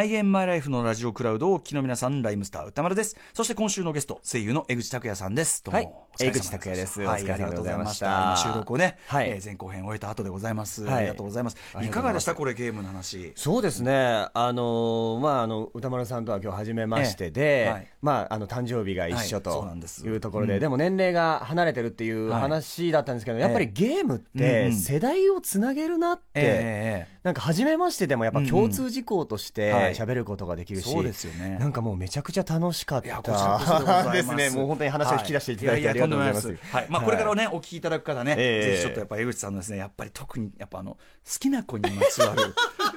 アイゲームマイライフのラジオクラウドをお聞きの皆さん、ライムスター歌丸です。そして今週のゲスト、声優の江口拓也さんです。どうも、はい江口拓也です。はい、ありがとうございました。収録をね、はい。えー前後編終えた後でございます。はい。ありがとうございます。いかがでした？これゲームの話。そうですね、あのーまあ、あの歌丸さんとは今日初めましてで、ええはい。まあ、あの誕生日が一緒とい。うところで、うん。でも年齢が離れてるっていうはい。話だったんですけど、やっぱりゲームって世代をつなげるなって、ええなんか初めましてでもやっぱ共通事項としてはい。喋ることができるし、そうですよね。なんかもうめちゃくちゃ楽しかった。ですね、もう本当に話を引き出していただいてありがとうございます。まあ、これからね、お聞きいただく方ね、ええ。ぜひちょっとやっぱ江口さんのですね、やっぱり特に、やっぱあの、好きな子にまつわる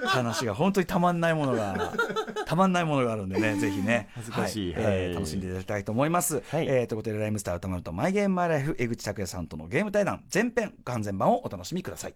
話が本当にたまんないものが、たまんないものがあるんでね、ぜひね、恥ずかしい。はい。えーはい。楽しんでいただきたいと思います。はい。えーということで、ライムスター歌丸とマイゲームマイライフ、江口拓也さんとのゲーム対談、前編、完全版をお楽しみください。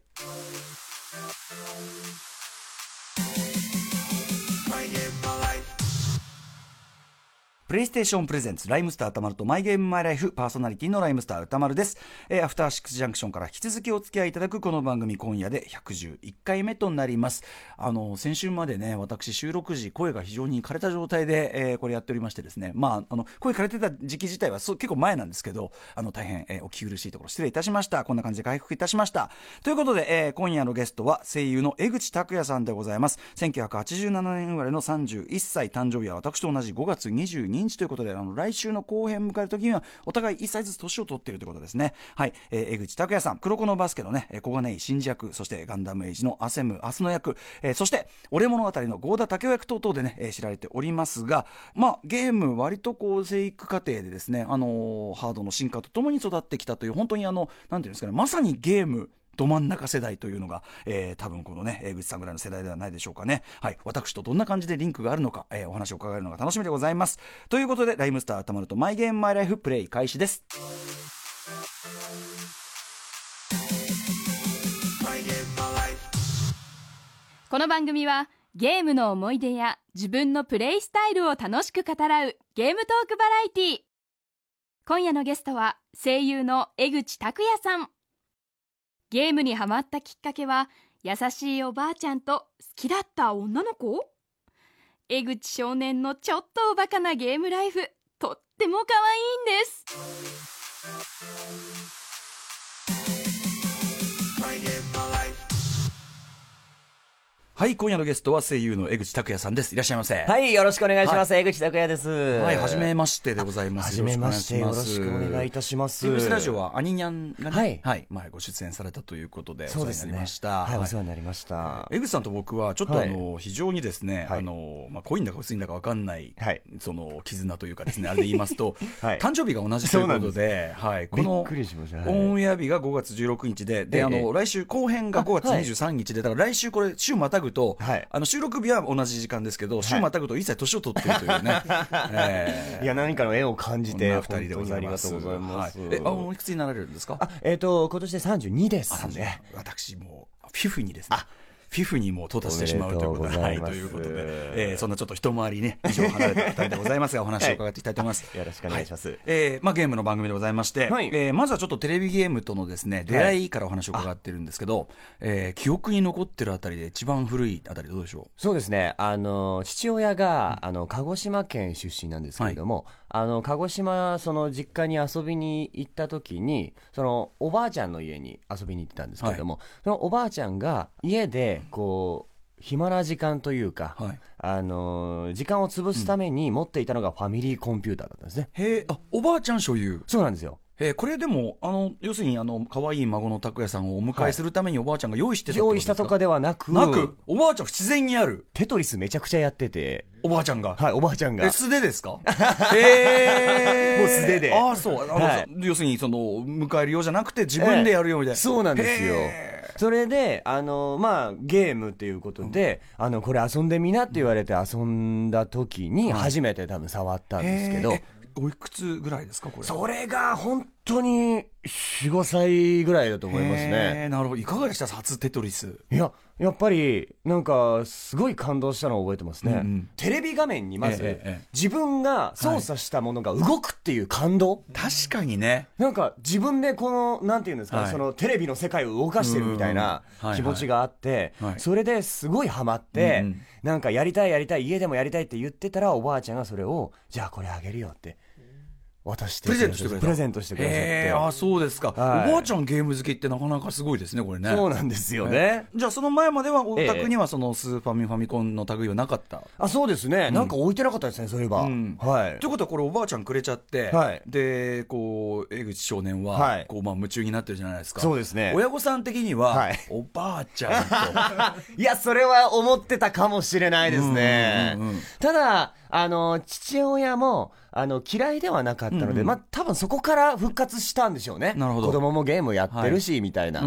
プレイステーションプレゼンツ、ライムスター歌丸とマイゲームマイライフ、パーソナリティのライムスター歌丸です。えーアフターシックスジャンクションから引き続きお付き合いいただくこの番組、今夜で111回目となります。あの、先週までね、私収録時、声が非常に枯れた状態で、えーこれやっておりましてですね、まあ、あの、声枯れてた時期自体はそう結構前なんですけど、あの、大変、えーお聞き苦しいところ失礼いたしました。こんな感じで回復いたしました。ということで、えー今夜のゲストは声優の江口拓也さんでございます。1987年生まれの31歳誕生日は私と同じ5月22日認知ということで、あの、来週の後編迎える時には、お互い1歳ずつ年を取っているということですね。はい。えー江口拓也さん、黒子のバスケのね、小金井真司役、そしてガンダムエイジのアセム・アスの役、えーそして、俺物語の郷田武雄役等々でね、え知られておりますが、まあ、ゲーム割とこう、生育過程でですね、あのーハードの進化とともに育ってきたという、本当にあの、なんていうんですかね、まさにゲーム、ど真ん中世代というのが、えー多分このね、江口さんぐらいの世代ではないでしょうかね。はい。私とどんな感じでリンクがあるのか、えーお話を伺えるのが楽しみでございます。ということで、ライムスターたまるとマイゲームマイライフプレイ開始です。この番組はゲームの思い出や自分のプレイスタイルを楽しく語らうゲームトークバラエティー今夜のゲストは声優の江口拓也さんゲームにハマったきっかけは優しいおばあちゃんと好きだった女の子？江口少年のちょっとおバカなゲームライフ。とっても可愛いんです。はい。今夜のゲストは声優の江口拓也さんです。いらっしゃいませ。ははい、よろしくお願いします。江口拓也です。はい。はじめましてでございます。はじめまして、よろしくお願いいたたします。TBS ラジオはアニニャンがね、はいはい、前ご出演されたということで。お世話になりました。はい、お世話になりました。江口さんと僕はちょっとあの、非常にですね、はいあのまあ、濃いんだか薄いんだか分かんない、はいその絆というかですねあれで言いますと、はい誕生日が同じということではい、このオンエア日が5月16日でで、ええあの来週後編が5月あはい23日で、だから来週これ週またぐと、はい。あの収録日は同じ時間ですけど、週またぐと一切年を取ってるというね、ええ。いや、何かの縁を感じて、二人でございます。ありがとうございます。はい。え、あの、おいくつになられるんですか？あ、えっ、と、今年で32ですあね。私もうフィフにですねフィフにもう到達してしまうということで、はい、ということで、えーそんなちょっと一回りね、以上離れた二人でございますが、お話を伺っていきたいと思います。はい。よろしくお願い。しますはえーまあ、ゲームの番組でございまして、はい。えーまずはちょっとテレビゲームとのですね、出会いからお話を伺ってるんですけど、えー記憶に残ってるあたりで一番古いあたりどうでしょそうですね。あの、父親が、あの、鹿児島県出身なんですけれども、あの、鹿児島、その、実家に遊びに行った時に、その、おばあちゃんの家に遊びに行ってたんですけれども、そのおばあちゃんが、家で、こう、暇な時間というか、はいあの、時間を潰すために持っていたのがファミリーコンピューターだったんですね。うへえ、あ、おばあちゃん所有。そうなんですよ。えーこれでも、あの、要するに、あの、可愛い孫の拓也さんをお迎えするためにおばあちゃんが用意してた用意したとかではなく、なく、おばあちゃん自然にある。テトリスめちゃくちゃやってて、おばあちゃんが。はい、おばあちゃんがえ、。素手ですか？へーもう素手でああ、そう。あのはい要するに、その、迎えるようじゃなくて、自分でやるようみたいな。そうなんですよへ。それで、あの、まあ、ゲームっていうことで、あの、これ遊んでみなって言われて遊んだ時に、初めて多分触ったんですけど、おいくつぐらいですか、これ。それが本当に4、5歳ぐらいだと思いますへね。ーなるほど。いかがでした初テトリス？いや、やっぱり、なんか、すごい感動したのを覚えてますね。うんうん。テレビ画面にまず、自分が操作したものが動くっていう感動、確かにね。なんか自分でこの、なんていうんですか、はい。そのテレビの世界を動かしてるみたいな気持ちがあって、はい。それですごいハマって、うんうん。なんかやりたいやりたい、家でもやりたいって言ってたら、おばあちゃんがそれを、じゃあこれあげるよって渡してプレゼントしてくれたプレゼントしてくださって。あそうですか、はい。おばあちゃんゲーム好きってなかなかすごいですねこれね。そうなんですよね。じゃあその前まではお宅にはそのスーファミファミコンの類はなかった、あ、そうですね。なんか置いてなかったですね、そういえば。うん。はい。という。ことはこれおばあちゃんくれちゃって、はい。でこう江口少年は、はい。こうまあ夢中になってるじゃないですか。そうですね。親御さん的には、はい。おばあちゃんと。いや、それは思ってたかもしれないですね。うんうんうんうん。ただ、あの、父親も、あの、嫌いではなかったので、まあ、多分そこから復活したんでしょうね。なるほど。子供もゲームやってるし、みたいな。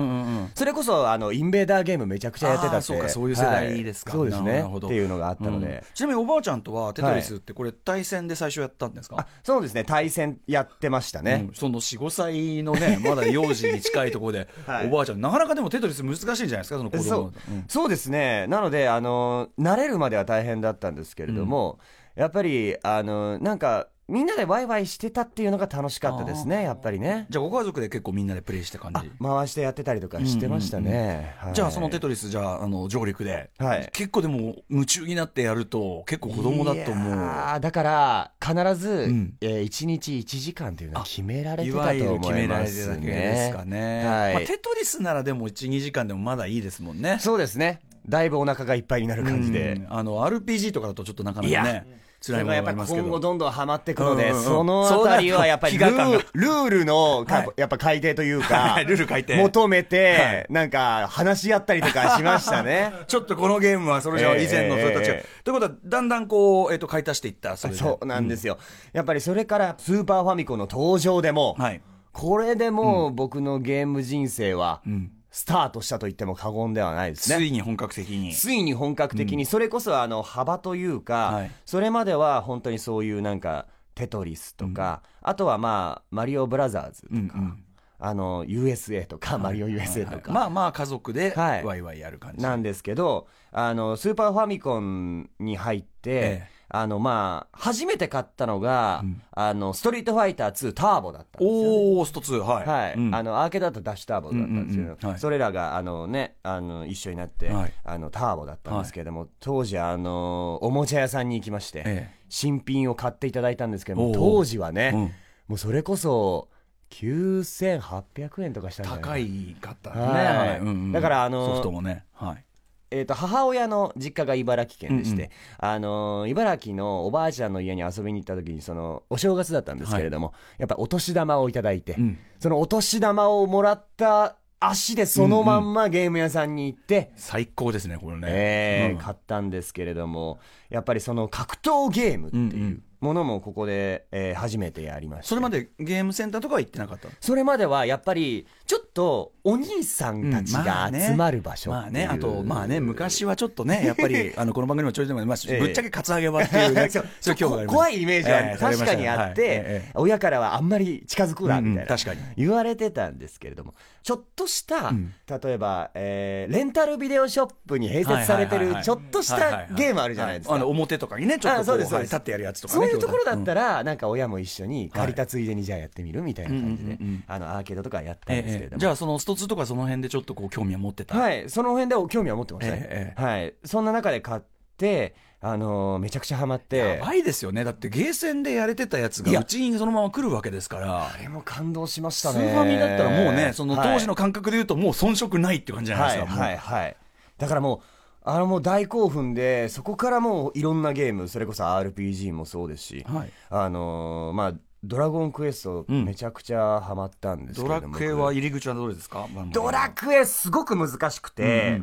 それこそ、あの、インベーダーゲームめちゃくちゃやってたって。そうかそういう世代ですか。はい。そうですね。っていうのがあったのうん。で。ちなみにおばあちゃんとはテトリスってこれ対戦で最初やったんですか、あ、そうですね。対戦やってましたね。うん。その45歳のね まだ幼児に近いところで、はい。おばあちゃんなかなかでもテトリス難しいんじゃないですか？その子供。そう。ですね、なので、あの慣れるまでは大変だったんですけれども、やっぱり、あのなんか、みんなでワイワイしてたっていうのが楽しかったですね、やっぱりね。じゃあご家族で結構みんなでプレイした感あじ回してやってたりとかしてましたね。はいじゃあそのテトリスじゃああの上陸で、はい。結構でも夢中になってやると結構子供だと思う。だから、必ず、ん。えー、1日1時間っていうのは決められていたとわゆる決思いめられてますたですかね、はい。まあ、テトリスならでも12時間でもまだいいですもんね。そうですね。だいぶお腹がいっぱいになる感じで。うん。あの RPG とかだとちょっとなかなかね。そ辛いものれがやっぱりがありますけど。今後どんどんはまっていくので、うんうんうん。そのあたりはやっぱりルールールのか、はい。やっぱ改定というか、は いルール改定。求めて、はい。なんか話し合ったりとかしましたね。ちょっとこのゲームはそれじゃ以前のそれと違う、ええ。ええということはだんだんこう、えっと買い足していったそそうなんですよ。やっぱりそれからスーパーファミコンの登場でも、はい。これでもう僕のゲーム人生はんスタートしたと言っても過言ではないですね。ついに本格的に。ついに本格的に、それこそあの幅というか、はい。それまでは本当にそういうなんか、テトリスとか、あとはまあ、マリオブラザーズとか、うんうん。あの、USA とか、マリオ USA とか、まあまあ家族ではい。ワイワイやる感じ、なんですけど、あの、スーパーファミコンに入って、ええあの、まあ、初めて買ったのが、ん。あの、ストリートファイター2ターボだったんですよ、ね。おおスト2はい、はい、うん。あのアーケードだとダッシュターボだったんですけど、うんうんうんはい。それらがあの、ね、あの一緒になって、はい。あのターボだったんですけれども、当時あの、おもちゃ屋さんに行きまして、ええ。新品を買っていただいたんですけども、当時はね、うん。もうそれこそ9800円とかしたんじゃない高いかったね、はい。うんうん。だからあのソフトもね。はいえー、と母親の実家が茨城県でして、うんうん。あのー茨城のおばあちゃんの家に遊びに行った時にそのお正月だったんですけれども、やっぱお年玉をいただいて、うん。そのお年玉をもらった足でそのまんまゲーム屋さんに行って、最高ですねこれね、えーうん。買ったんですけれどもやっぱりその格闘ゲームってうんういうん。ものもここで、えー初めてやりましたそれまでゲームセンターとかは行ってなかったの？それまではやっぱりちょっとお兄さんたちうんまあねが集まる場所まあっていう。ね。あとまあね。昔はちょっとね やっぱりあのこの番組もちょいでも、まあ、ええ。ぶっちゃけカツアゲ場っていうね。そう怖いイメージえは確かにあって、はい。ええ親からはあんまり近づくなみたいな、言われてたんですけれども。ちょっとした、ん。例えば、えーレンタルビデオショップに併設されてはいはいはいはい。るちょっとしたゲームあるじゃないですか、はあの表とかにねちょっとこうですそうです。はい立ってやるやつとかね。そういうところだったら、ら、なんか親も一緒に借りたついでにじゃあやってみるみたいな感じで、うんうんうんうん。あのアーケードとかやったんえですけれども、えじゃあそのスト2とかその辺でちょっとこう興味は持ってた？はい、その辺で興味は持ってましたね、ええはい、そんな中で買って、あのーめちゃくちゃハマって。やばいですよね。だってゲーセンでやれてたやつがうちにそのまま来るわけですから。あれも感動しましたスね。ーファミだったらもうねその当時のはい感覚で言うともう遜色ないって感じじゃないですか、はいはいはい。だからもうあのもう大興奮でそこからもういろんなゲームそれこそ RPG もそうですし、はい。あのーまあドラゴンクエストうん。めちゃくちゃハマったんですけドれども、ラクエは入り口はどれですか？ドラクエすごく難しくて、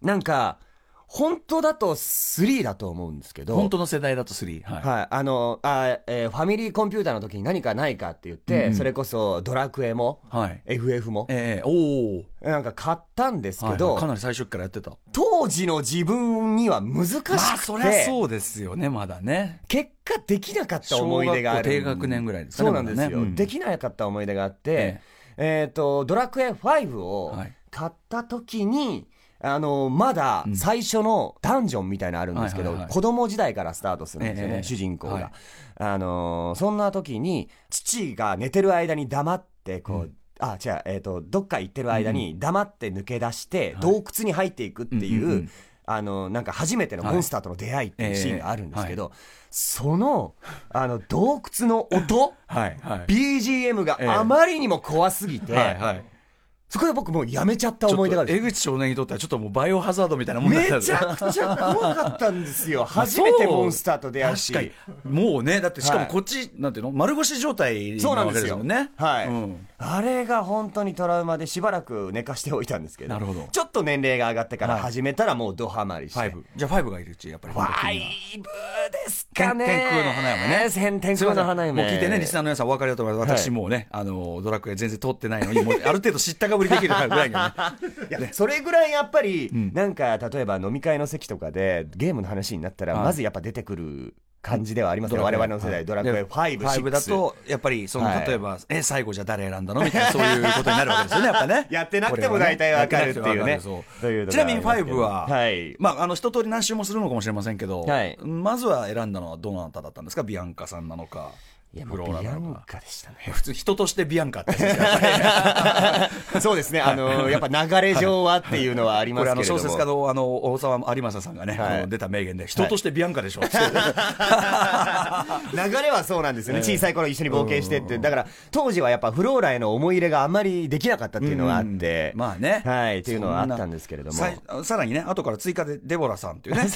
なんか本当だと3だと思うんですけど。本当の世代だと3。はい。はい。あの、あえーファミリーコンピューターの時に何かないかって言って、うんそれこそドラクエも、はい。FF も、ええおお。なんか買ったんですけはいど、かなり最初からやってた。当時の自分には難しくて、まあ、そりゃそうですよね、まだね。結果できなかった思い出がある。小学校低学年ぐらいですかねそうなんですよ、ねうんできなかった思い出があってえ、えっ、と、ドラクエ5をはい買った時に、あの、まだ最初のダンジョンみたいなのあるんですけど、子供時代からスタートするんですよね、ええ主人公が。はいあのーそんな時に、父が寝てる間に黙って、こう、あ、違う、えっ、と、どっか行ってる間に黙って抜け出して、洞窟に入っていくっていう、あの、なんか初めてのモンスターとの出会いっていうシーンがあるんですけど、その、あの、洞窟の音 はい。はい。BGM がええあまりにも怖すぎて、はい。はい。そこで僕もうやめちゃった思い出がある江口少年にとってはちょっともうバイオハザードみたいなもんだったんですめちゃくちゃ怖かったんですよ。初めてモンスターと出会うし。確かに。もうね、だってしかもはいこっち、なんていうの？丸腰状態そうななわけんですよ。ですもんね。はい、うんあれが本当にトラウマでしばらく寝かしておいたんですけど。なるほどちょっと年齢が上がってからはい始めたらもうドハマりして。5。じゃあ5がいるうち、やっぱり。ファイブですかね。天空の花嫁ね。天天空の花嫁。もう聞いてね、リスナーの皆さんお分かりだと思います。私もうね、あの、ドラクエ全然通ってないのに、もうある程度知ったかぶりできるぐらいのね。いやそれぐらいやっぱり、ん。なんか例えば飲み会の席とかでゲームの話になったら、はい。まずやっぱ出てくる感じではありますね、我々の世代、ドラクエ5、6。5だと、やっぱり、その、はい。例えば、え、最後じゃ誰選んだの？みたいな、そういうことになるわけですよね、やっぱね。やってなくても大体わかるっていうね。ちなみにありますけど5は、はい。まあ、あの、一通り何周もするのかもしれませんけど、はい。まずは選んだのはどなただったんですか？ビアンカさんなのか、いや、フもうビアン。カでしたね。普通、人としてビアンカって そうですね、あの、やっぱ流れ上はっていうのはありまこれあのすけれども。小説家のあの大沢有正さんがね、はい。あの出た名言で人としてビアンカでしょ、って 流れはそうなんですよね、小さい頃一緒に冒険してって、だから当時はやっぱフローラへの思い入れがあんまりできなかったっていうのがあって、まあね。はい、っていうのはあったんですけれども、さらにね後から追加でデボラさんっていうね。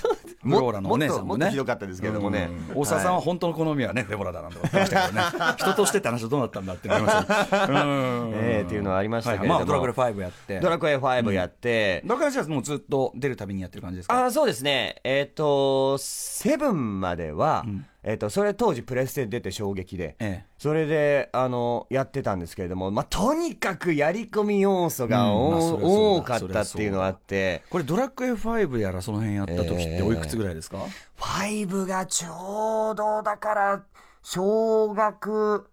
フローラのお姉さんもね。もっともっとひどかったですけれどもね。うん。大沢さんは本当の好みはねデボラだなんて言ってましたけどね。人としてって話はどうなったんだって思いましたうん。ええっていうのはありましたけれども、はいまあドラクエ5やって。ドラクエ5やって、ドラクエじゃあもうずっと出るたびにやってる感じですか？あそうですね、えっ、と、セブンまでは、えっ、と、それ当時プレステで出て衝撃で、ええ。それで、あの、やってたんですけれども、まあ、とにかくやり込み要素がお、うん。まあ多かったっていうのがあって、これドラクエ5やらその辺やった時っておいくつぐらいですか、5がちょうどだから、小学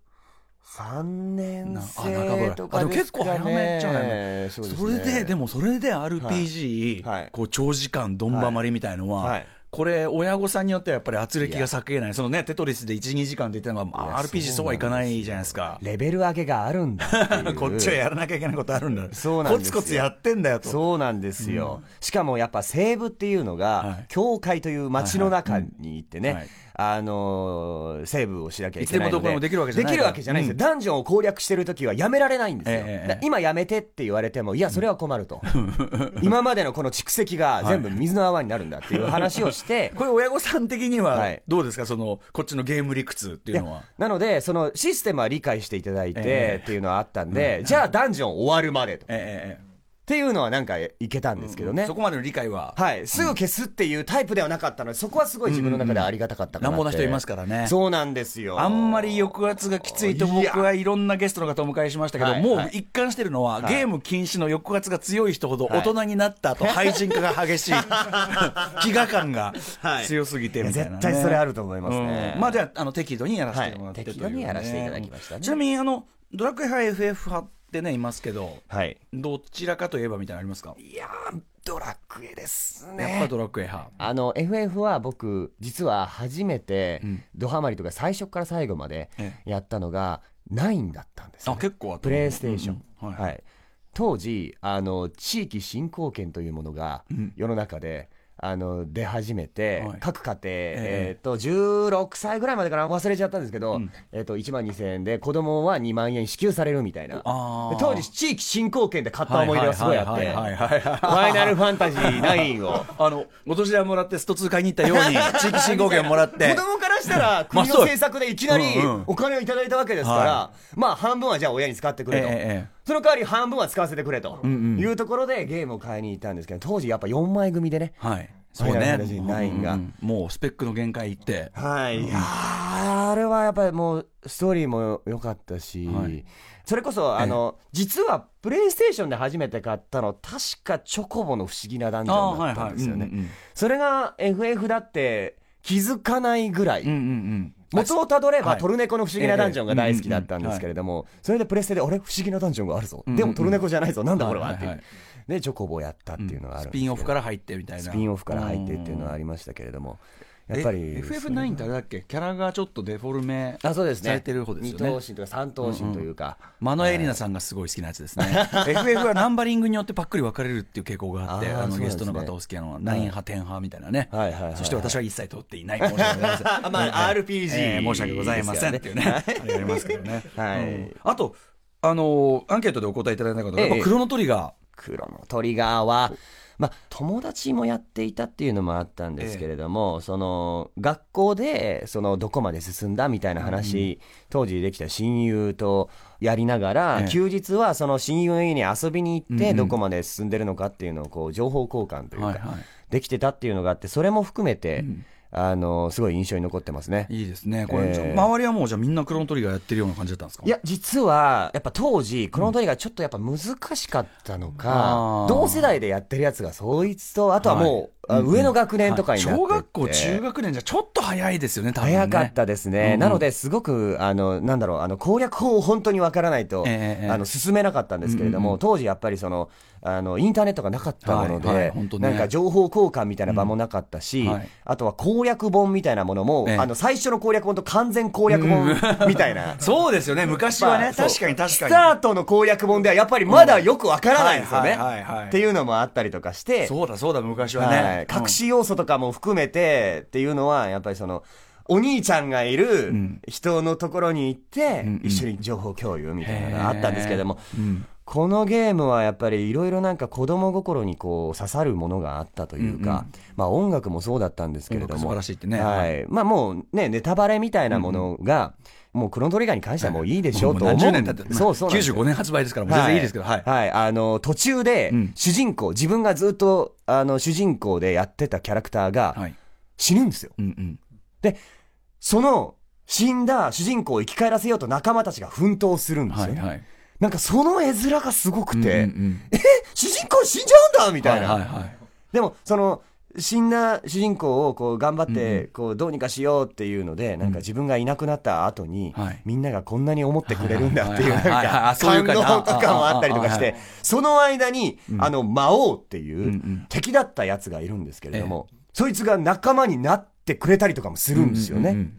3年生とかですかね。結構早めっちゃ早め。そね。それで、でもそれで RPG、はい。はい。こう長時間どんばまりみたいのは、はい。これ、親御さんによってはやっぱり圧力が避けない、そのね、テトリスで1、2時間で言ってるのが、RPG そうはいかないじゃないですか。レベル上げがあるんだ。こっちはやらなきゃいけないことあるんだ。そうなんですよ。コツコツやってんだよと。そうなんですよ、しかもやっぱ西部っていうのが、はい。教会という街の中に行ってね、はい。はいあのーセーブをしなきゃいけないので。いつでもどこでもできるわけじゃないできるわけじゃないんですよ、うん。ダンジョンを攻略してる時はやめられないんですよ、え今やめてって言われてもいやそれは困ると。今までのこの蓄積が全部水の泡になるんだっていう話をして、これ親御さん的にははい。どうですか、そのこっちのゲーム理屈っていうのは。なのでそのシステムは理解していただいて、ええ。っていうのはあったんで、じゃあダンジョン終わるまでと、っえええていうのはなんかいけたんですけどね、えそこまでの理解は、はい、すぐ消すっていうタイプではなかったので、そこはすごい自分の中でありがたかったかなって。乱暴な人いますからね。そうなんですよ。あんまり抑圧がきついと僕はいろんなゲストの方をお迎えしましたけど、もうはい。はい一貫してるのは、はい。ゲーム禁止の抑圧が強い人ほどはい。大人になった後、廃人化が激しい、飢餓感がはい強すぎてみたいな、ね。絶対それあると思いますね。うん。まあじゃああの適度にやらせてもらってはい。適度にやらせていただきましたね。ちなみにあのドラクエ派 FF 派ってねいますけどはい。どちらかといえばみたいなのありますか？いやー、ドラクエですやっぱね。ドラクエ派。あの、FF は僕、実は初めてうん、ドハマりとか最初から最後までえやったのが、9だったんですよ。あ結構あったプレイステーション。うんうん。はい。はい。当時、あの、地域振興券というものがうん。世の中で、あの、出始めて、はい。各家庭、ええ。っと、16歳ぐらいまでかな？忘れちゃったんですけど、うん。えっと、1万2000円で子供は2万円支給されるみたいな。当時、地域振興券で買った思い出がすごいあって、はいファイナルファンタジー9を。あのお年玉もらってスト2買いに行ったように 地域振興券もらって。子供からしたら、まあ国の政策でいきなりお金をいただいたわけですから、はまあ半分はじゃあ親に使ってくれと。ええええその代わり半分は使わせてくれというところでゲームを買いに行ったんですけど、当時やっぱ4枚組でね、はい。ファイナルファンタジー9が。もうスペックの限界いって。はい、いやーあれはやっぱりもうストーリーも良かったし、はい。それこそあの、実はプレイステーションで初めて買ったの確かチョコボの不思議なダンジョンだったんですよね、それが FF だって気づかないぐらい、うんうんうん。元をたどれば、はい。トルネコの不思議なダンジョンが大好きだったんですけれども、それでプレステで、あれ？不思議なダンジョンがあるぞ。うんでもトルネコじゃないぞ。なんだこれはってで、チョコボをやったっていうのがあるんですけど。スピンオフから入ってみたいな。スピンオフから入ってっていうのはありましたけれども、やっぱり。え FF9 ってあれだっけ？キャラがちょっとデフォルメあ、そうですね。されてる方ですよね二頭身とか三頭身というか。マノエリナさんがすごい好きなやつですね。FF はナンバリングによってパックリ分かれるっていう傾向があって、あのゲストの方お好きなのは、ナイン派、テン派みたいなね。はいはいはいはいそして私は一切取っていない。申し訳ございません。あ まあ RPG えー申し訳ございませんっていうね。ありますけどね。はいうんあと、あのーアンケートでお答えいただいた方が、ええやっぱクロノトリガー。黒のトリガーは、まあ、友達もやっていたっていうのもあったんですけれども、その学校でそのどこまで進んだみたいな話、当時できた親友とやりながら、ええ。休日はその親友の家に遊びに行って、うんうん。どこまで進んでるのかっていうのをこう情報交換というか、できてたっていうのがあって、それも含めて、んあのすごい印象に残ってますね。いいですね。これ、ええ。周りはもうじゃあみんなクロノトリガーやってるような感じだったんですか？いや、実は、やっぱ当時、クロノトリガーちょっとやっぱ難しかったのか、あー。同世代でやってるやつがそいつと、あとはもう、はいあ上の学年とかになってって、小学校、中学年じゃちょっと早いですよね、多分ね。早かったですね。うんなので、すごく、あの、なんだろう、あの、攻略法を本当にわからないと、ええええあの、進めなかったんですけれども、うんうん当時やっぱりその、あの、インターネットがなかったもので、はいはいね。なんか情報交換みたいな場もなかったし、うん。はい。あとは攻略本みたいなものも、ええ。あの、最初の攻略本と完全攻略本みたいな。そうですよね、昔はね。まあ確かに確かに。スタートの攻略本ではやっぱりまだよくわからないんですよね。っていうのもあったりとかして、そうだそうだ、昔はね。はい。隠し要素とかも含めてっていうのは、やっぱりその、お兄ちゃんがいるん。人のところに行ってうん。うん、一緒に情報共有みたいなのがあったんですけれども、うん。このゲームはやっぱりいろいろなんか子供心にこう刺さるものがあったというか、まあ音楽もそうだったんですけれども。はい。まあもうね、ネタバレみたいなものが、もうクロノトリガーに関してはもういいでしょうと思う。何十年経って、そうそうなんですよ95年発売ですから、もう全然いいですけど、はい。はい。あの、途中でうん、主人公、自分がずっと、あの、主人公でやってたキャラクターがはい。死ぬんですよ。うんうん。で、その、死んだ主人公を生き返らせようと仲間たちが奮闘するんですよね。はいはい。なんかその絵面がすごくて、うんうんえ主人公死んじゃうんだみたいな。はいはいはい。でも、その、死んだ主人公をこう頑張って、こうどうにかしようっていうので、なんか自分がいなくなった後に、はい。みんながこんなに思ってくれるんだっていう、なんか、そういう感動とかもあったりとかして、その間に、あの、魔王っていんううん敵だったやつがいるんですけれども、そいつが仲間になってくれたりとかもするんですよね。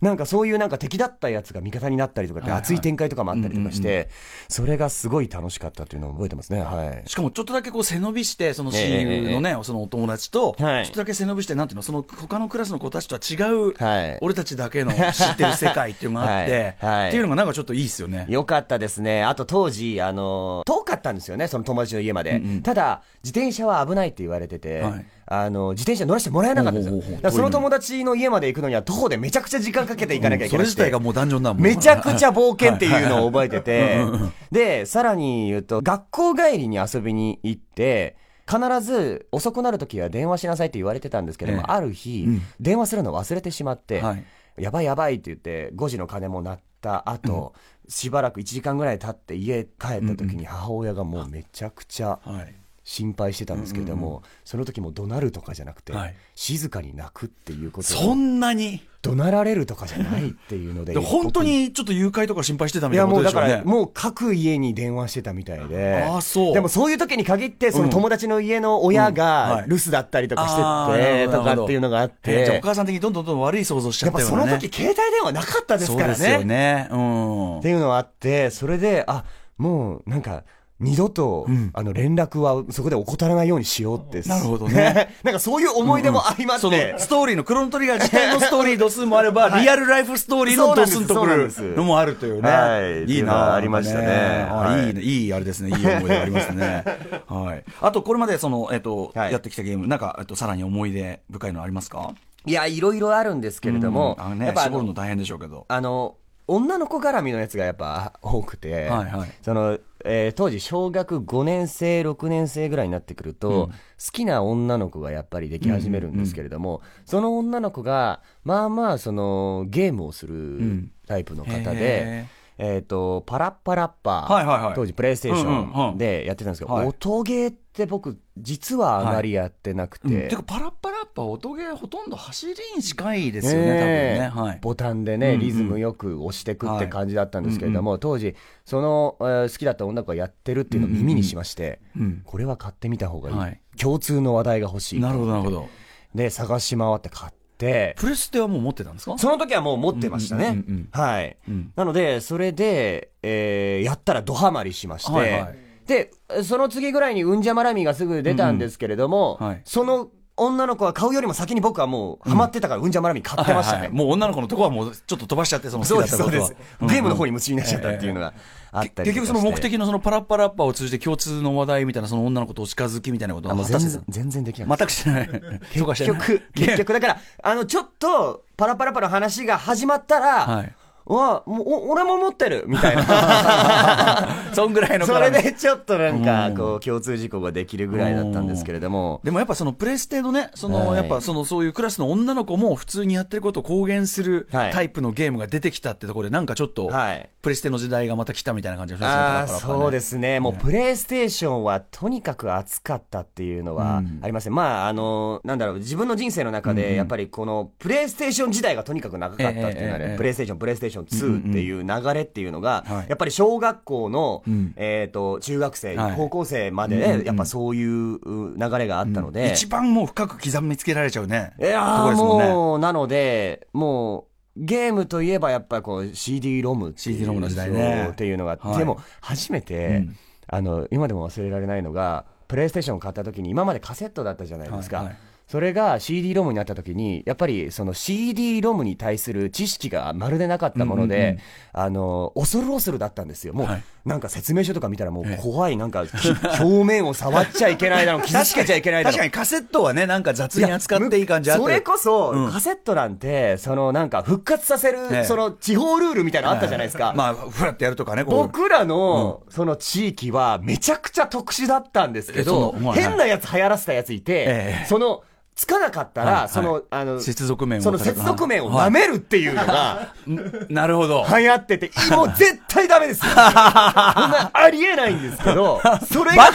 なんかそういうなんか敵だったやつが味方になったりとかって熱い展開とかもあったりとかして、それがすごい楽しかったっていうのを覚えてますね。はい。しかもちょっとだけこう背伸びして、その親友のね、そのお友達と、ちょはいっとだけ背伸びして、なんていうの、その他のクラスの子たちとは違う、はい俺たちだけの知ってる世界っていうのがあって、はいはいっていうのがなんかちょっといいですよね。よかったですね。あと当時、あの、遠かったんですよね、その友達の家まで。ただ、自転車は危ないって言われてて、はいあの、自転車乗らせてもらえなかったんですよ。その友達の家まで行くのには徒歩でめちゃくちゃ時間かけて行かなきゃいけなくて。それ自体がもうダンジョンだもん。めちゃくちゃ冒険っていうのを覚えてて。うんうんうん、で、さらに言うと、学校帰りに遊びに行って、必ず遅くなるときは電話しなさいって言われてたんですけども、ええ。ある日、うん。電話するの忘れてしまって、はい。やばいやばいって言って、5時の鐘も鳴った後、しばらく1時間ぐらい経って家帰った時に母親がもうめちゃくちゃはい。心配してたんですけれども、その時も怒鳴るとかじゃなくて、はい静かに泣くっていうことそんなに？怒鳴られるとかじゃないっていうので、で本当にちょっと誘拐とか心配してたみたいないやもうだかことでしょうね。らもう各家に電話してたみたいで。ああそうでもそういう時に限って、その友達の家の親うんがはい留守だったりとかしてて、とかっていうのがあっえーじゃあおて。母さん的にどんどんどん悪い想像しちゃやっぱそったようなね。の時携帯電話なかったですからそうですよね。ね。うんって。いうのがあって、それで、あ、もうなんか、二度と、んあの、連絡はそこで怠らないようにしようって。なるほどね。なんかそういう思い出もありまそのして。ストーリーのクロノトリガー自体のストーリー度数もあれば、リアルライフストーリーの度数とくるのもあるというね。はいいいなありましたねあはいいいね、いいあれですね。いい思い出がありますね。はい。あと、これまでその、えっと、はいやってきたゲーム、なんか、えっと、さらに思い出深いのありますか？いや、いろいろあるんですけれども、うんあのねやっ、ぱ絞るの大変でしょうけど。あの、女の子絡みのやつがやっぱ多くて、はいはいその、えー当時小学5年生6年生ぐらいになってくると、好きな女の子がやっぱりでき始めるんですけれども、その女の子がまあまあそのゲームをするタイプの方で、へえっ、とパラッパラッパー、はいはいはい。当時プレイステーシうんうんうん。ョンでやってたんですけど、はい。音ゲーって僕実はあまりやってなくて、うん。てかパラッパラッパ音ゲーほとんど走りに近いですよね、ねえ。多分ね。はい。ボタンでね、うんうん。リズムよく押してくって感じだったんですけれども、当時、その、えー好きだった女の子がやってるっていうのを耳にしまして、うん。これは買ってみた方がいい。はい。共通の話題が欲しい。なるほど、なるほど。で、探し回って買って、プレステはもう持ってたんですか？その時はもう持ってましたね。うんうんうんうんはい、うん。なので、それで、えーやったらドハマりしまして、はい。はい。で、その次ぐらいにうんじゃまらみがすぐ出たんですけれども、うんうん。はい。その女の子が買うよりも先に僕はもうハマってたからうんじゃまらみ買ってましたね。はいはいもう女の子のとこはもうちょっと飛ばしちゃって、その好そうです、きだったことはそうです。ゲームの方に夢中になっちゃったっていうのがあったり結局その目的のそのパラッパラッパを通じて共通の話題みたいなその女の子とお近づきみたいなことは全然全然できなかった。全くしてない。結局、結局、だから、あの、ちょっと、パラパラパラ話が始まったら、はい。うわ、もう、お俺も持ってるみたいな。そんぐらいのそれでちょっとなんかう、ん。こう、共通事項ができるぐらいだったんですけれども、でもやっぱそのプレステのね、そのはい。やっぱそのそういうクラスの女の子も普通にやってることを公言するはい。タイプのゲームが出てきたってところでなんかちょっとはい。プレステの時代がまた来たみたいな感じがしますねそうですね。もう、プレイステーションはとにかく熱かったっていうのはうん。ありますね。まあ、あの、なんだろう、自分の人生の中で、やっぱりこの、プレイステーション時代がとにかく長かったっていうのはねえ、プレイステーション、プレイステーション2っていう流れっていうのがはい、やっぱり小学校のうん、えっと、中学生はい、高校生まで、やっぱそういうう流れがあったので、一番もう深く刻みつけられちゃうね。いやもう、なので、もう、ゲームといえばやっぱりこう CD ロムっていうの時代ね。そうっていうのがでも初めて、うん。あの、今でも忘れられないのが、プレイステーションを買った時に今までカセットだったじゃないですか。はいはいそれが CD ロムになった時に、やっぱりその CD ロムに対する知識がまるでなかったもので、うんうんうん。あの、恐る恐るだったんですよ。もう、はい。なんか説明書とか見たらもうええ。怖い、なんか、き表面を触っちゃいけないだろう、傷つけちゃいけないだろう。確か。にカセットはね、なんか雑に扱っていい感じあって。それこそ、うん。カセットなんて、そのなんか復活させる、ええ。その地方ルールみたいなのあったじゃないですか。まあ、ふらってやるとかね。僕らの、その地域はめちゃくちゃ特殊だったんですけど変なやつ流行らせたやついてええ、その、つかなかったら、はいはいその、あの、接続面をその接続面を舐めるっていうのが、なるほど。流行ってて、もう絶対ダメですよ。そんなありえないんですけど、それが、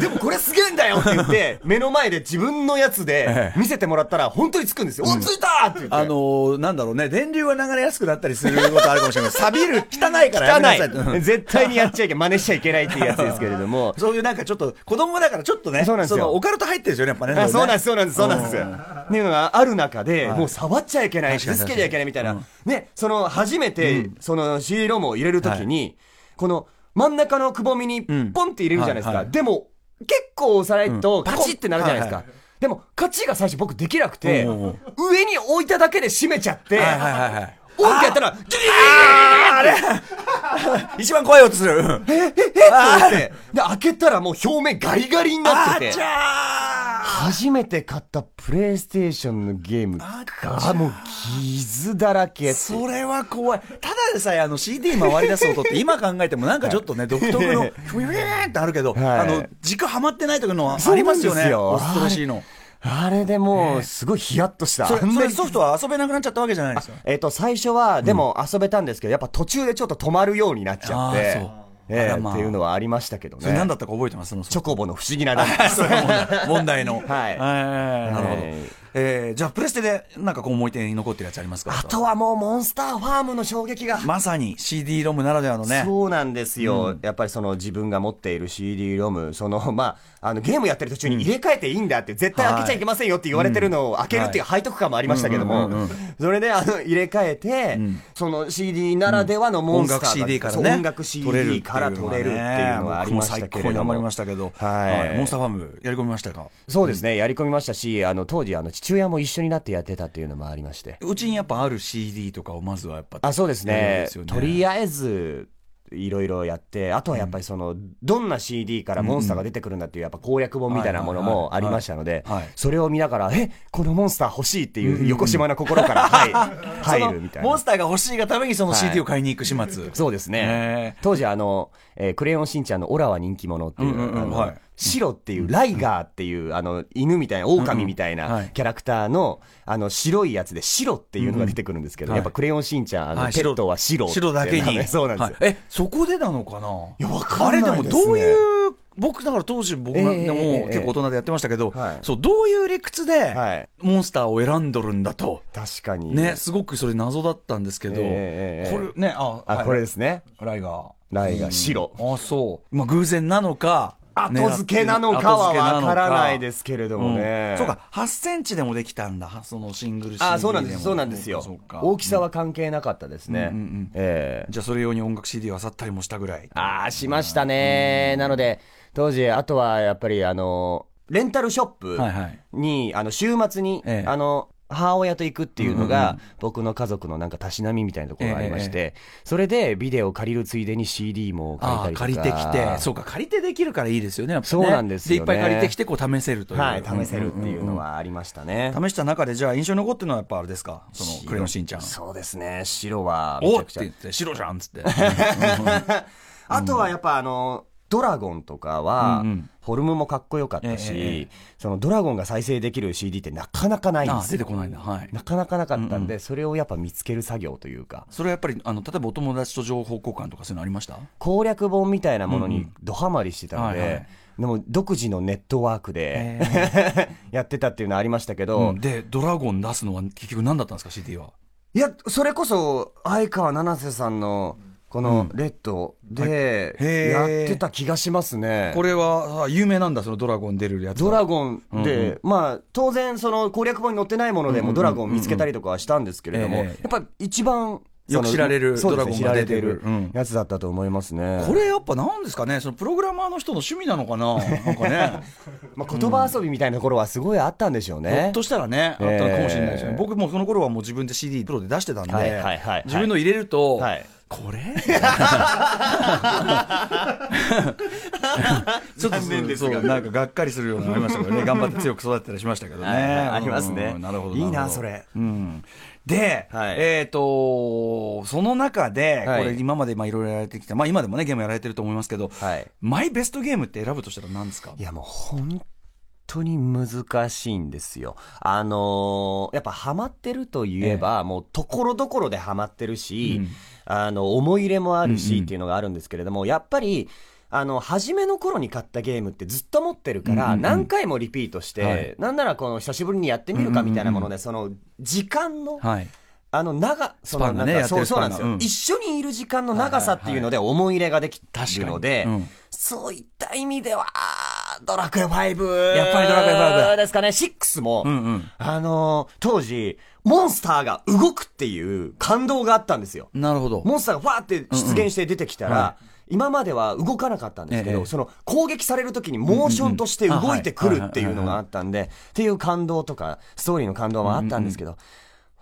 でもこれすげえんだよって言って、目の前で自分のやつでええ見せてもらったら本当につくんですよ。お、ついたって言って。あのー、なんだろうね、電流が流れやすくなったりすることあるかもしれない。錆びる、汚いからやめなさい汚い。絶対にやっちゃいけない。真似しちゃいけないっていうやつですけれども。そういうなんかちょっと、子供だからちょっとね、そうなんですよのオカルト入ってるんですよね、やっぱね。あそうなんです、す。そうなんです、そうなんです。っていうのがある中で、はい。もう触っちゃいけない、傷つけちゃいけないみたいな。うん。ね、その、初めて、その CD ロムを入れるときに、この、真ん中のくぼみに、ポん。ンって入れるじゃないですか。でも、結構押さないと、うん。カチってなるじゃないですか。でも、カチが最初僕できなくて、上に置いただけで閉めちゃって。オンってやったら、ジュリあれ？一番怖い音する。うん。ーっって、で、開けたらもう表面ガリガリになってて。あち、ゃ初めて買ったプレイステーションのゲームあがもう傷だらけーそれは怖い。ただでさえあの CD 回り出す音って今考えてもなんかちょっとね、独特の、ふにゅーってあるけど、はいあの、軸はまってない時のはありますよね。恐ろしいの。あれでもう、すごいヒヤッとした。それソフトは遊べなくなっちゃったわけじゃないですか。えっ、と、最初は、でも遊べたんですけど、やっぱ途中でちょっと止まるようになっちゃってええあらまあっていうのはあ。りましたけどそれ何ね。だったか覚えてます？チョコボの不思議な問題の。はい。えーなるほど。はい。えーじゃあ、プレステでなんかこう思い出に残ってるやつありますか？あとはもうモンスターファームの衝撃が。まさに CD ロムならではのね。そうなんですよ、やっぱりその自分が持っている CD ロム、そのまあ、あのゲームやってる途中に入れ替えていいんだって、絶対開けちゃいけませんよって言われてるのを開けるっていう背徳感もありましたけども、それであの入れ替えて、その CD ならではのモンスターが、音楽 CD からね。音楽 CD から取れるっていうのがありましたけれども。最高にハマりましたけど。はい。モンスターファームやり込みましたか？そうですね、やり込みましたし、あの当時あの父親も一緒になってやってたっていうのもありまして。うちにやっぱある CD とかをまずはやっぱ。あそうですねねとりあえず、いろいろやって、あとはやっぱりその、どんな CD からモンスターが出てくるんだっていう、やっぱ攻略本みたいなものもありましたのではいはいはい、それを見ながら、え、このモンスター欲しいっていう、横島な心から 入入るみたいなモンス。ターが欲しいがためにそのはい CD を買いに行く始末。そうですへね。当時あの、えークレヨンしんちゃんのオラは人気者っていう、うんうんうんはい白っていう、ライガーっていう、あの、犬みたいな、狼みたいないキャラクターの、あの、白いやつで白っていうのが出てくるんですけど、やっぱクレヨンしんちゃん、あの、はいペットは白白だけに。そうなんですよ。はいえ、そこでなのかな？いやわかんないあれでもどういう、僕だから当時僕もええ結構大人でやってましたけど、はいそう、どういう理屈ではいモンスターを選んどるんだと。確かに。ね、すごくそれ謎だったんですけど、これね、あ、あ、はいこれですね。ライガー。ライガー白あ、そう。まあ、偶然なのか。後付けなのかはわからないですすけれどもね。そうか、8センチでもできたんだ、そのシングル CD あ、そうなんです、もそうなんですよ。大きさは関係なかったですね。うんうんうん。ええ。じゃあそれ用に音楽 CD を漁ったりもしたぐらい。ああ、しましたね。なので、当時、あとはやっぱり、あの、レンタルショップはいはい。に、あの、週末に、ええ。あの、母親と行くっていうのが、僕の家族のなんかたしなみみたいなところがありまして、それでビデオを借りるついでに CD も借りたりとか。借りてきて、そうか、借りてできるからいいですよね、やっぱねそうなんですよねいっぱい借りてきて、こう、試せるという。はい、試せるっていうのはありましたね。試した中で、じゃあ、印象に残ってるのはやっぱあれですか、その、クレヨンしんちゃん。そうですね、白はめちゃくちゃおっって言。って、白じゃんっつって。あとはやっぱあの、ドラゴンとかはうんうん、フォルムもかっこよかったえええし、そのドラゴンが再生できる CD ってなかなかないんですよ。出てこないんだ。はい。なかなかなかったんで、それをやっぱ見つける作業というか、それはやっぱり、あの、例えばお友達と情報交換とかそういうのありました？攻略本みたいなものにドハマりしてたのはいはい。で、でも独自のネットワークで やってたっていうのはありましたけど、うん。で、ドラゴン出すのは結局何だったんですか、CD は。いや、それこそ相川七瀬さんのこのレッドでへやーってた気がしますね。これは、あ有名なんだ、そのドラゴン出るやつは。ドラゴンで、まあ、当然、その攻略本に載ってないものでもドラゴン見つけたりとかはしたんですけれども、ええやっぱり一番、よく知られるドラゴンが出てるやつだったと思いますね。これやっぱなんですかね、そのプログラマーの人の趣味なのかななんかね。まあ、言葉遊びみたいなところはすごいあったんでしょうひょねっ。としたらね、あったのかもしれないですよね。ええ僕もその頃はもう自分で CD プロで出してたんで、自分の入れると、はいこれ？ちょっとそうなんかがっかりするようなのありましたけどね、頑張って強く育ってたりしましたけどね。ありますね。うん。なるほど。いいなそれ。うん。で、はい。えっ、と、その中で、はい。これ今までまあいろいろやられてきた、まあ今でもね、ゲームやられてると思いますけど、はい。マイベストゲームって選ぶとしたら何ですか？いやもう本当に難しいんですよ。あのーやっぱハマってるといえば、もうところどころでハマってるし、うんあの、思い入れもあるし、うんうん。っていうのがあるんですけれども、やっぱり、あの、初めの頃に買ったゲームってずっと持ってるから、うんうんうん。何回もリピートして、はい。なんならこの久しぶりにやってみるかみたいなもので、その、時間の、はい。あの、長、その、なんかそうそうなんですよ、うん。一緒にいる時間の長さっていうので思い入れができるので、うん。そういった意味では、ドラクエ5。やっぱりドラクエ5ですかね。6も、うんうん。あのー当時、モンスターが動くっていう感動があったんですよ。なるほど。モンスターがファーって出現して出てきたら、うんうんは今までは動かなかったんですけど、ええその攻撃される時にモーションとして動いてくるっていうのがあったんで、っていう感動とか、ストーリーの感動もあったんですけど、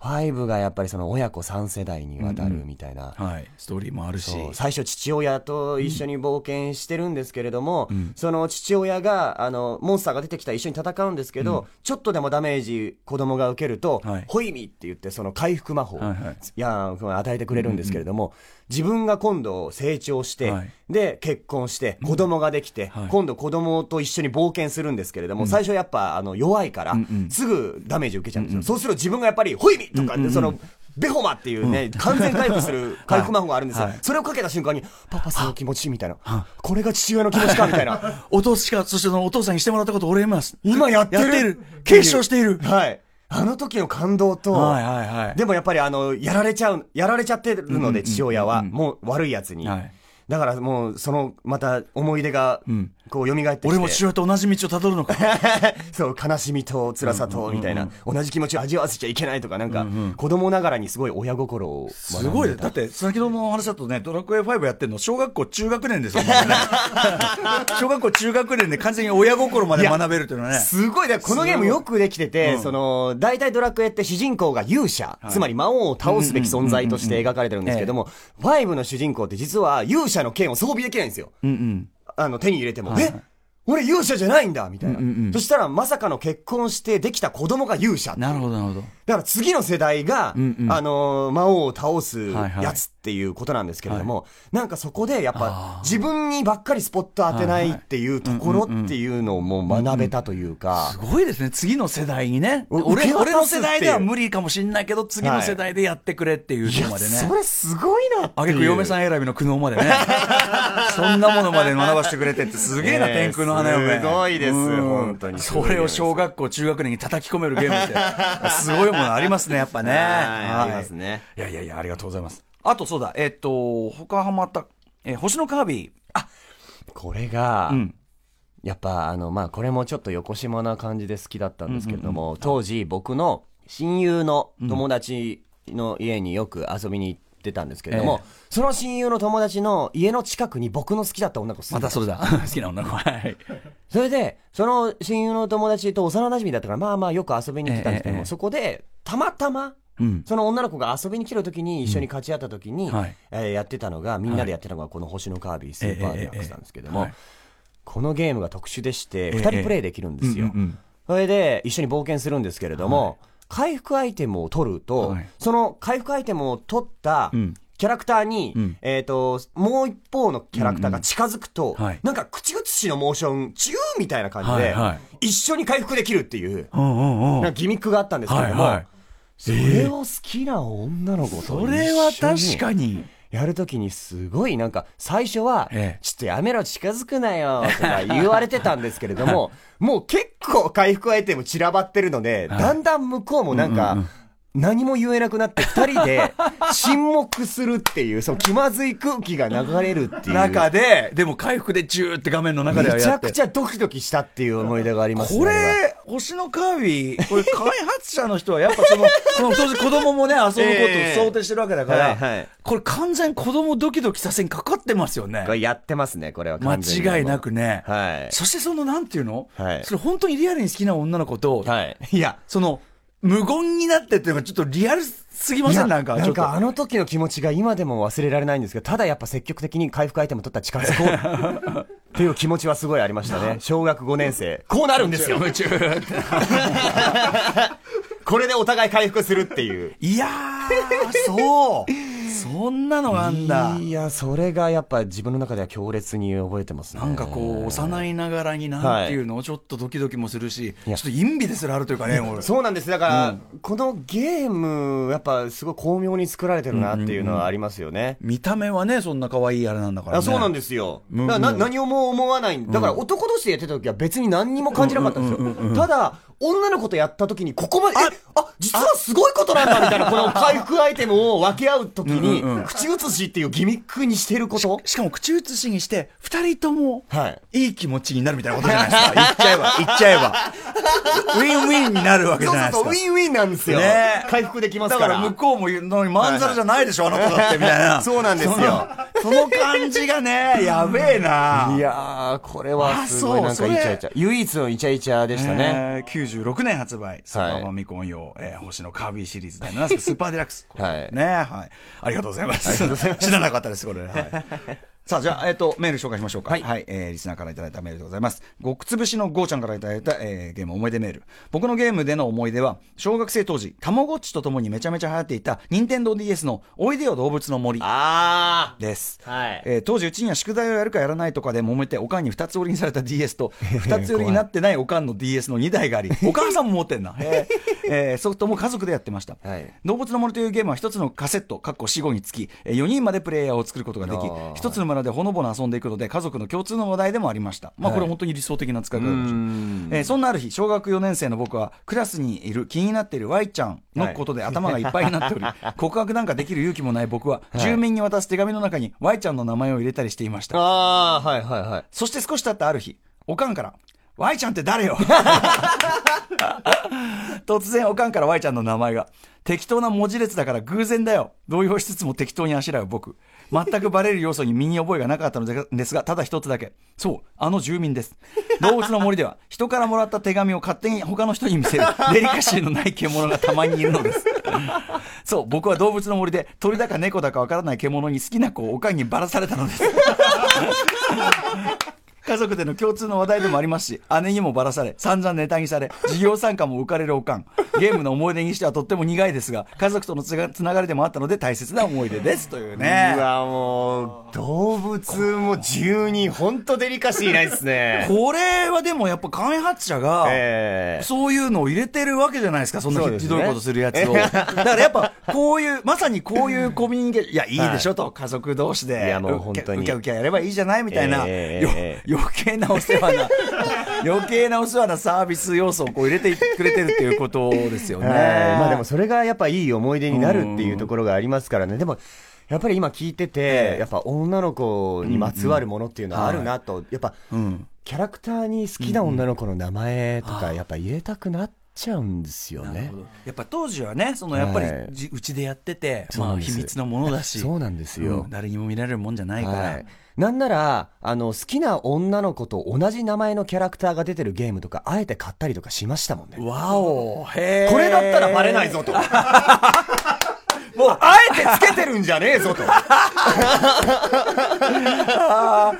5がやっぱりその親子3世代にわたるみたいな、はい。ストーリーもあるし。最初父親と一緒に冒険してるんですけれども、その父親があのモンスターが出てきたら一緒に戦うんですけど、ちょっとでもダメージ子供が受けると、はい。ホイミって言ってその回復魔法、はいはい。いや与えてくれるんですけれども、自分が今度成長して、はい。で結婚して子供ができて、はい。今度子供と一緒に冒険するんですけれども、最初やっぱあの弱いから、うんうん。すぐダメージ受けちゃうんですよ、そうすると自分がやっぱりホイミとかって、そのベホマっていうね、完全回復する回復魔法があるんですよ、はい。それをかけた瞬間に、パパその気持ちみたいな、これが父親の気持ちかみたいな、お父しか、そしてそのお父さんにしてもらったことお礼ます。今やってるやってる。継承してい。る。はい。あの時の感動と、はいはいはい。でもやっぱりあの、やられちゃう、やられちゃってるので、父親は、もう悪いやつに。はいだからもう、その、また思い出がうんこう蘇ってきて。俺も父親と同じ道をたどるのか。そう、悲しみと辛さと、みたいな、同じ気持ちを味わわせちゃいけないとか、なんか、子供ながらにすごい親心を。すごいね。だって、先ほどの話だとね、ドラクエ5やってんの、小学校中学年ですもんね。小学校中学年で完全に親心まで学べるっていうのはね。すごい、ね、このゲームよくできてて、その、大体ドラクエって主人公が勇者、つまり魔王を倒すべき存在として描かれてるんですけども、5の主人公って実は勇者の剣を装備できないんですよ。うんうん。あの、手に入れても。え？俺勇者じゃないんだみたいな、そしたらまさかの結婚してできた子供が勇者。なるほど、なるほど。だから次の世代が、んうんあのー魔王を倒すはいはいやつっていうことなんですけれども、なんかそこでやっぱ自分にばっかりスポット当てないっていうところっていうのも学べたというかす、ごいですね。次の世代にね。俺俺の世代では無理かもしんないけど、次の世代でやってくれっていういやとこまでね。それすごいなっていう。あげく嫁さん選びの苦悩までね。そんなものまで学ばせてくれてってすげえな、天空の花嫁。すごいですうん本当にそれを小学校、中学年に叩き込めるゲームって、すごいものありますね、やっぱね。ありますね。いやいやいや、ありがとうございます。あとそうだ、えっと、他ハマった、えー星のカービィ。これが、うんやっぱあの、まあ、これもちょっと横島な感じで好きだったんですけれども、当時僕の親友の友達の家によく遊びに行ってたんですけれども、えその親友の友達の家の近くに僕の好きだった女の子住んまたそれだ。好きな女の子。はい。それで、その親友の友達と幼馴染だったから、まあまあよく遊びに来てたんですけども、ええええそこで、たまたま、うん。その女の子が遊びに来るときに一緒に勝ち合ったときに、はい。えーやってたのが、みんなでやってたのがこの星のカービィスーパーデラックスなんですけども、ええええええこのゲームが特殊でして、え二人プレイできるんですよ。うんうんうん。それで一緒に冒険するんですけれども、回復アイテムを取ると、はい。その回復アイテムを取ったうん。キャラクターに、うん。えっ、と、もう一方のキャラクターが近づくと、うんうんはい。なんか口移しのモーション、チューみたいな感じで、はいはい。一緒に回復できるっていう。なんかギミックがあったんですけれども、はいはい。それを好きな女の子とそれは確かに。に。やるときにすごいなんか最初は、ええちょっとやめろ近づくなよとか 言われてたんですけれども、もう結構回復アイテム散らばってるので、だんだん向こうもなんか、何も言えなくなって二人で 沈黙するっていう、その気まずい空気が流れるっていう。中で、でも回復でジューって画面の中ではめちゃ。くちゃドキドキしたっていう思い出がありますね。これ、星のカービィ、これ開発者の人はやっぱその、この当時子供もね、遊ぶことを想定してるわけだから、はいはいこれ完全子供ドキドキさせにかかってますよねこ。れやってますね、これは間違いなくね。はい。そしてその、なんていうの、はいそれ本当にリアルに好きな女の子と、はい。いや、その、無言になってっていうのがちょっっとリアルすぎません？なんか。なんかあの時の気持ちが今でも忘れられないんですけど、ただやっぱ積極的に回復アイテム取ったら近づこう っていう気持ちはすごいありましたね。小学5年生。こうなるんですよ。夢 中これでお互い回復するっていう。いやー、そう。そんなのがあんだ。いや、それがやっぱ自分の中では強烈に覚えてますね。なんかこう、幼いながらになんていうのをちょっとドキドキもするし、ちょっと陰美ですらあるというかね、俺。そうなんです。だから、このゲーム、やっぱすごい巧妙に作られてるなっていうのはありますよね。見た目はね、そんな可愛いあれなんだから、ね。あそうなんですよ。だからな何をも思わない。だから男同士でやってた時は別に何にも感じなかったんですよ。ただ、女の子とやった時にここまで、え、あ、実はすごいことなんだみたいな、この回復アイテムを分け合う時に、口移しっていうギミックにしてること？しかも口移しにして、二人とも、はい。いい気持ちになるみたいなことじゃないですか。言っちゃえば、言っちゃえば。ウィンウィンになるわけじそうそうそう、ゃないですか。ウィンウィンなんですよ。ね回復できますだか。からら向こうも言うのに、まんざらじゃないでしょ、あの子だって、みたいな。そうなんですよ。その感じがね、やべえな。いやー、これはすごいなんかあそうイチャイチャ。唯一のイチャイチャでしたね。えー96年発売、スーパーファミコン用、えー星のカービィシリーズで、なんですか、スーパーデラックス。はいねはい。ありがとうございます。知らなかったです、これ。はい。さあ、じゃあ、えっ、と、メール紹介しましょうか。はい。えーリスナーからいただいたメールでございます。ごくつぶしのゴーちゃんからいただいた、えーゲーム思い出メール。僕のゲームでの思い出は、小学生当時、たまごっちとともにめちゃめちゃ流行っていた、任天堂 DS の、おいでよ動物の森あです。ー。はい。えー当時うちには宿題をやるかやらないとかで揉めておかんに2つ折りにされた DS と 2つ折りになってないおかんの DS の2台がありお母さんも持ってんな、へ ーえーソフトも家族でやってました、はい動物の森というゲームは1つのカセットかっこ死後につき4人までプレイヤーを作ることができあー1つのでほのぼの遊んでいくので家族の共通の話題でもありました。まあこれ本当に理想的な使い方でしょう、えーそんなある日小学4年生の僕はクラスにいる気になっている Y ちゃんのことで頭がいっぱいになっており、告白なんかできる勇気もない僕は、住民に渡す手紙の中に Y ちゃんの名前を入れたりしていました。ああはいはいはい。そして少し経ったある日、おかんから、Y ちゃんって誰よ？突然おかんから Y ちゃんの名前が。適当な文字列だから偶然だよ。動揺しつつも適当にあしらう僕。全くバレる要素に身に覚えがなかったのですが、ただ一つだけ。そう、あの住民です。動物の森では、人からもらった手紙を勝手に他の人に見せる、デリカシーのない獣がたまにいるのです。そう、僕は動物の森で、鳥だか猫だかわからない獣に好きな子をおかんにばらされたのです。家族での共通の話題でもありますし、姉にもばらされ、散々ネタにされ、授業参加も浮かれるおかん。ゲームの思い出にしてはとっても苦いですが、家族とのつながりでもあったので大切な思い出です。というね。うわもう動物も12に本当デリカシーないですねこれはでもやっぱ開発者が、ええそういうのを入れてるわけじゃないですか、そんなひどいことするやつを。だからやっぱ、こういう、まさにこういうコミュニケーション、いや、いいでしょと、家族同士で、いやもう本当にうきゃうきゃやればいいじゃないみたいな、ええよえ余計なお世話な、余計なお世話なサービス要素をこう入れてくれてるっていうことですよね。はい。まあでもそれがやっぱいい思い出になるっていうところがありますからね。でも、やっぱり今聞いてて、ええ。やっぱ女の子にまつわるものっていうのはあるなと、やっぱ、うん。キャラクターに好きな女の子の名前とか、やっぱ入れたくなっちゃうんですよね。やっぱ当時はね、そのやっぱりはいじうちでやってて、まあ秘密のものだし、そうなんですようん誰にも見られるもんじゃないから。はい。なんなら、あの、好きな女の子と同じ名前のキャラクターが出てるゲームとか、あえて買ったりとかしましたもんね。わお、へーこれだったらバレないぞと。もう、あえてつけてるんじゃねえぞと。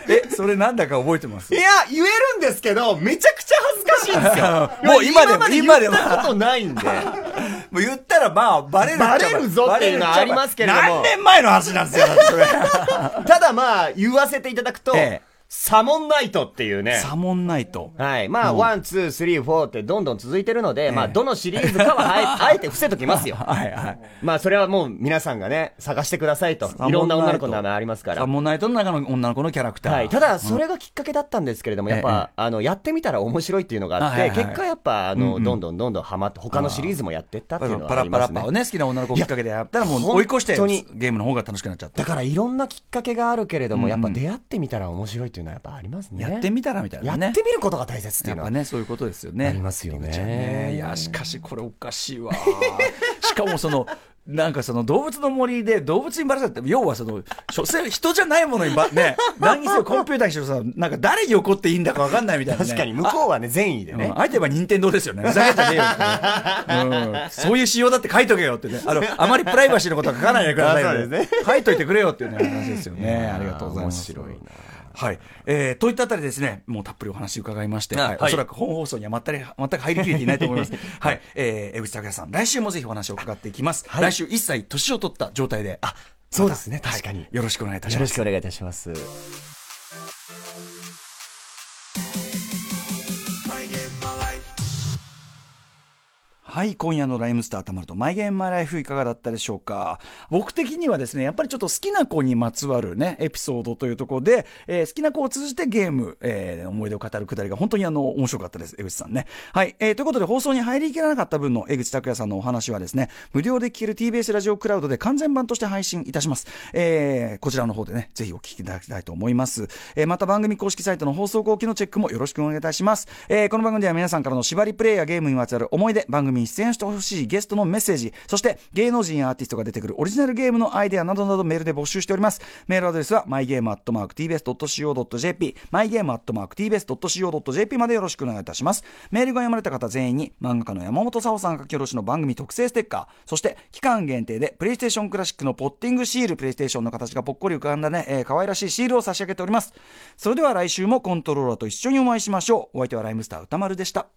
え、それなんだか覚えてます？いや、言えるんですけど、めちゃくちゃ恥ずかしいんですよ もう今でも今でも言ったことないんで。もう言ったらまあ、バレるバレるぞっていうのはありますけれども何年前の話なんですよ、それ。ただまあ、言わせていただくと、ええサモンナイトっていうね。サモンナイト。はい。まあ、 one、two、three、four ってどんどん続いてるので、まあ、どのシリーズかはあえ、て伏せときますよ。はいはい。まあ、それはもう皆さんがね、探してくださいと。いろんな女の子の名前ありますからサ。モンナイトの中の女の子のキャラクター。はい。ただ、それがきっかけだったんですけれども、やっえぱ、あの、やってみたら面白いっていうのがあって、あはいはい結果やっぱ、あの、どんどんどんどんハマって、他のシリーズもやってったっていうのはパラありますねパラッパを。ね、好きな女の子きっかけでやったらもいうや追い越してゲームの方が楽しくなっちゃった。だからいろんなきっかけがあるけれども、やっぱ出会ってみたら面白いっていうのはやっぱありますね。やってみたらみたいなね。やってみることが大切っていうのは。やっぱね、そういうことですよね。ありますよねねいや、しかしこれおかしいわ。しかもその、なんかその動物の森で動物にばらされて、要はその、所詮人じゃないものにば、ね、何にせよコンピューターにしろさ、なんか誰に怒っていいんだかわかんないみたいな、ね。確かに向こうはね、善意でねうん。相手は任天堂ですよね。ふざけんじゃねえよってね、うん。そういう仕様だって書いとけよってね。あの、あまりプライバシーのことは書かないでくださいよ、あそうです書いといてくれよっていうね、話ですよね。ありがとうございます。面白いな。はい。えー、といったあたりですね、もうたっぷりお話伺いまして、はいおそらく本放送には全く全く入りきれていないと思います。はい。えー、江口拓也さん、来週もぜひお話を伺っていきます。来週一切年を取った状態で、あ、そうですね確かにはいよろしくお願いいたします。よろしくお願いいたします。はい、今夜のライムスターたまると、マイゲームマイライフいかがだったでしょうか？僕的にはですね、やっぱりちょっと好きな子にまつわるね、エピソードというところで、えー好きな子を通じてゲーム、えー思い出を語るくだりが本当にあの、面白かったです、江口さんね。はい、えーということで放送に入りきらなかった分の江口拓也さんのお話はですね、無料で聞ける TBS ラジオクラウドで完全版として配信いたします。えーこちらの方でね、ぜひお聞きいただきたいと思います。えーまた番組公式サイトの放送後期のチェックもよろしくお願いいたします。えーこの番組では皆さんからの縛りプレイやゲームにまつわる思い出、番組に出演してほしいゲストのメッセージ、そして芸能人やアーティストが出てくるオリジナルゲームのアイデアなどなどメールで募集しております。メールアドレスは mygame.tbs.co.jp、mygame.tbs.co.jp までよろしくお願いいたします。メールが読まれた方全員に漫画家の山本沙央さん書き下ろしの番組特製ステッカー、そして期間限定でプレイステーションクラシックのポッティングシール、プレイステーションの形がぽっこり浮かんだね、えー可愛らしいシールを差し上げております。それでは来週もコントローラーと一緒にお会いしましょう。お相手はライムスター歌丸でした。